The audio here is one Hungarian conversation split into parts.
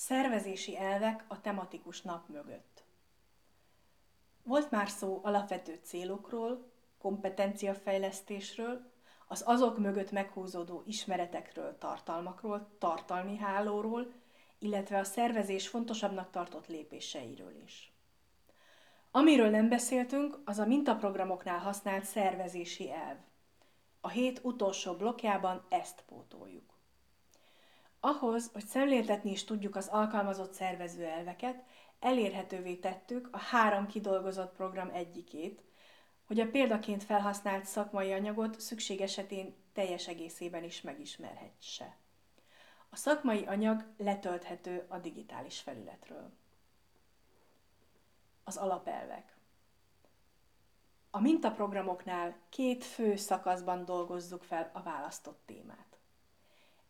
Szervezési elvek a tematikus nap mögött. Volt már szó alapvető célokról, kompetenciafejlesztésről, az azok mögött meghúzódó ismeretekről, tartalmakról, tartalmi hálóról, illetve a szervezés fontosabbnak tartott lépéseiről is. Amiről nem beszéltünk, az a mintaprogramoknál használt szervezési elv. A hét utolsó blokkjában ezt pótoljuk. Ahhoz, hogy szemléltetni is tudjuk az alkalmazott szervező elveket, elérhetővé tettük a három kidolgozott program egyikét, hogy a példaként felhasznált szakmai anyagot szükség esetén teljes egészében is megismerhetse. A szakmai anyag letölthető a digitális felületről. Az alapelvek. A mintaprogramoknál két fő szakaszban dolgozzuk fel a választott témát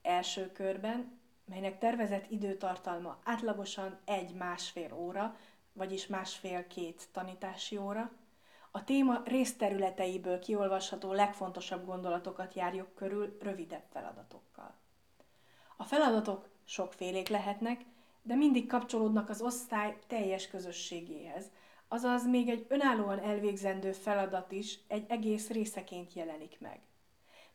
első körben, melynek tervezett időtartalma átlagosan egy-másfél óra, vagyis másfél-két tanítási óra, a téma részterületeiből kiolvasható legfontosabb gondolatokat járjuk körül rövidebb feladatokkal. A feladatok sokfélék lehetnek, de mindig kapcsolódnak az osztály teljes közösségéhez, azaz még egy önállóan elvégzendő feladat is egy egész részeként jelenik meg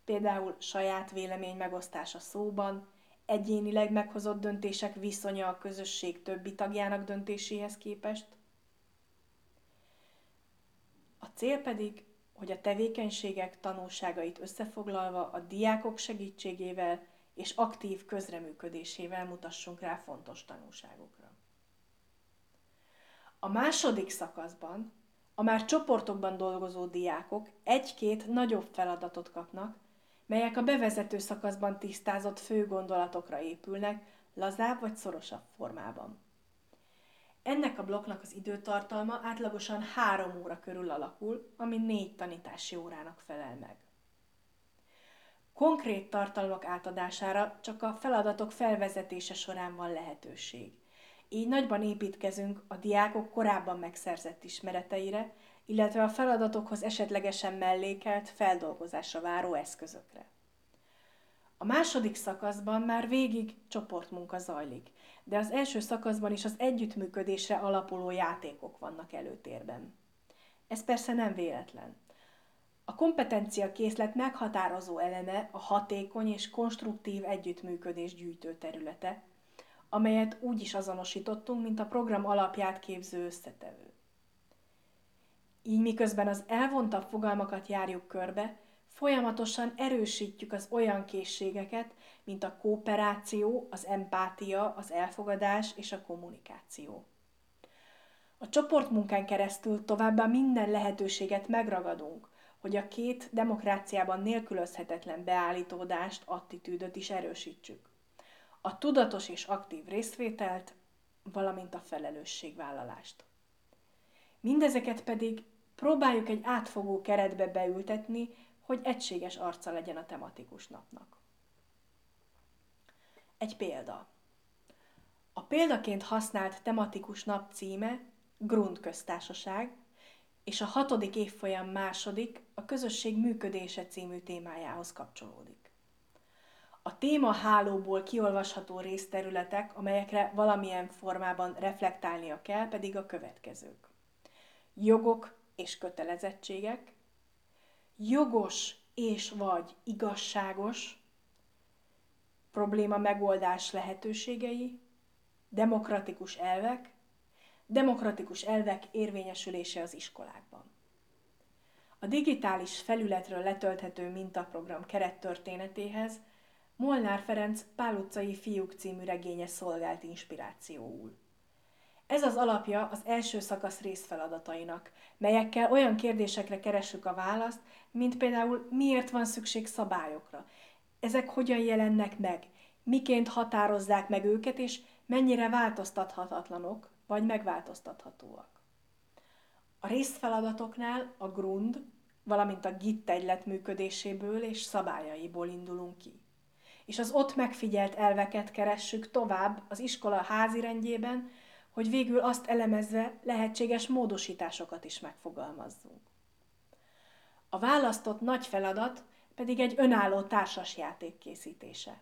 például saját vélemény megosztása szóban, egyénileg meghozott döntések viszonya a közösség többi tagjának döntéséhez képest. A cél pedig, hogy a tevékenységek tanulságait összefoglalva a diákok segítségével és aktív közreműködésével mutassunk rá fontos tanulságokra. A második szakaszban a már csoportokban dolgozó diákok egy-két nagyobb feladatot kapnak, melyek a bevezető szakaszban tisztázott fő gondolatokra épülnek, lazább vagy szorosabb formában. Ennek a blokknak az időtartalma átlagosan három óra körül alakul, ami négy tanítási órának felel meg. Konkrét tartalmak átadására csak a feladatok felvezetése során van lehetőség. Így nagyban építkezünk a diákok korábban megszerzett ismereteire, illetve a feladatokhoz esetlegesen mellékelt, feldolgozásra váró eszközökre. A második szakaszban már végig csoportmunka zajlik, de az első szakaszban is az együttműködésre alapuló játékok vannak előtérben. Ez persze nem véletlen. A kompetencia készlet meghatározó eleme a hatékony és konstruktív együttműködés gyűjtő területe, amelyet úgy is azonosítottunk, mint a program alapját képző összetevő. Így miközben az elvontabb fogalmakat járjuk körbe, folyamatosan erősítjük az olyan készségeket, mint a kooperáció, az empátia, az elfogadás és a kommunikáció. A csoportmunkán keresztül továbbá minden lehetőséget megragadunk, hogy a két demokráciában nélkülözhetetlen beállítódást, attitűdöt is erősítsük. A tudatos és aktív részvételt, valamint a felelősségvállalást. Mindezeket pedig próbáljuk egy átfogó keretbe beültetni, hogy egységes arca legyen a tematikus napnak. Egy példa. A példaként használt tematikus nap címe Grund köztársaság, és a hatodik évfolyam második a közösség működése című témájához kapcsolódik. A téma hálóból kiolvasható részterületek, amelyekre valamilyen formában reflektálnia kell, pedig a következők. Jogok és kötelezettségek, jogos és vagy igazságos probléma megoldás lehetőségei, demokratikus elvek, demokratikus elvek érvényesülése az iskolákban. A digitális felületről letölthető mintaprogram kerettörténetéhez Molnár Ferenc Pál utcai fiúk című regénye szolgált inspirációul. Ez az alapja az első szakasz részfeladatainak, melyekkel olyan kérdésekre keressük a választ, mint például miért van szükség szabályokra, ezek hogyan jelennek meg, miként határozzák meg őket, és mennyire változtathatatlanok, vagy megváltoztathatóak. A részfeladatoknál a grund, valamint a git egylet működéséből és szabályaiból indulunk ki. És az ott megfigyelt elveket keressük tovább az iskola házirendjében, hogy végül azt elemezve lehetséges módosításokat is megfogalmazzunk. A választott nagy feladat pedig egy önálló társasjáték készítése.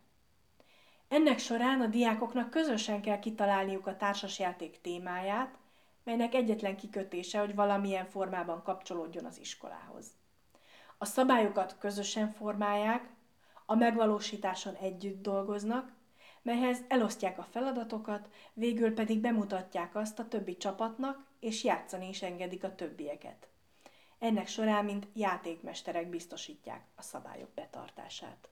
Ennek során a diákoknak közösen kell kitalálniuk a társasjáték témáját, melynek egyetlen kikötése, hogy valamilyen formában kapcsolódjon az iskolához. A szabályokat közösen formálják, a megvalósításon együtt dolgoznak, melyhez elosztják a feladatokat, végül pedig bemutatják azt a többi csapatnak, és játszani is engedik a többieket. Ennek során, mint játékmesterek biztosítják a szabályok betartását.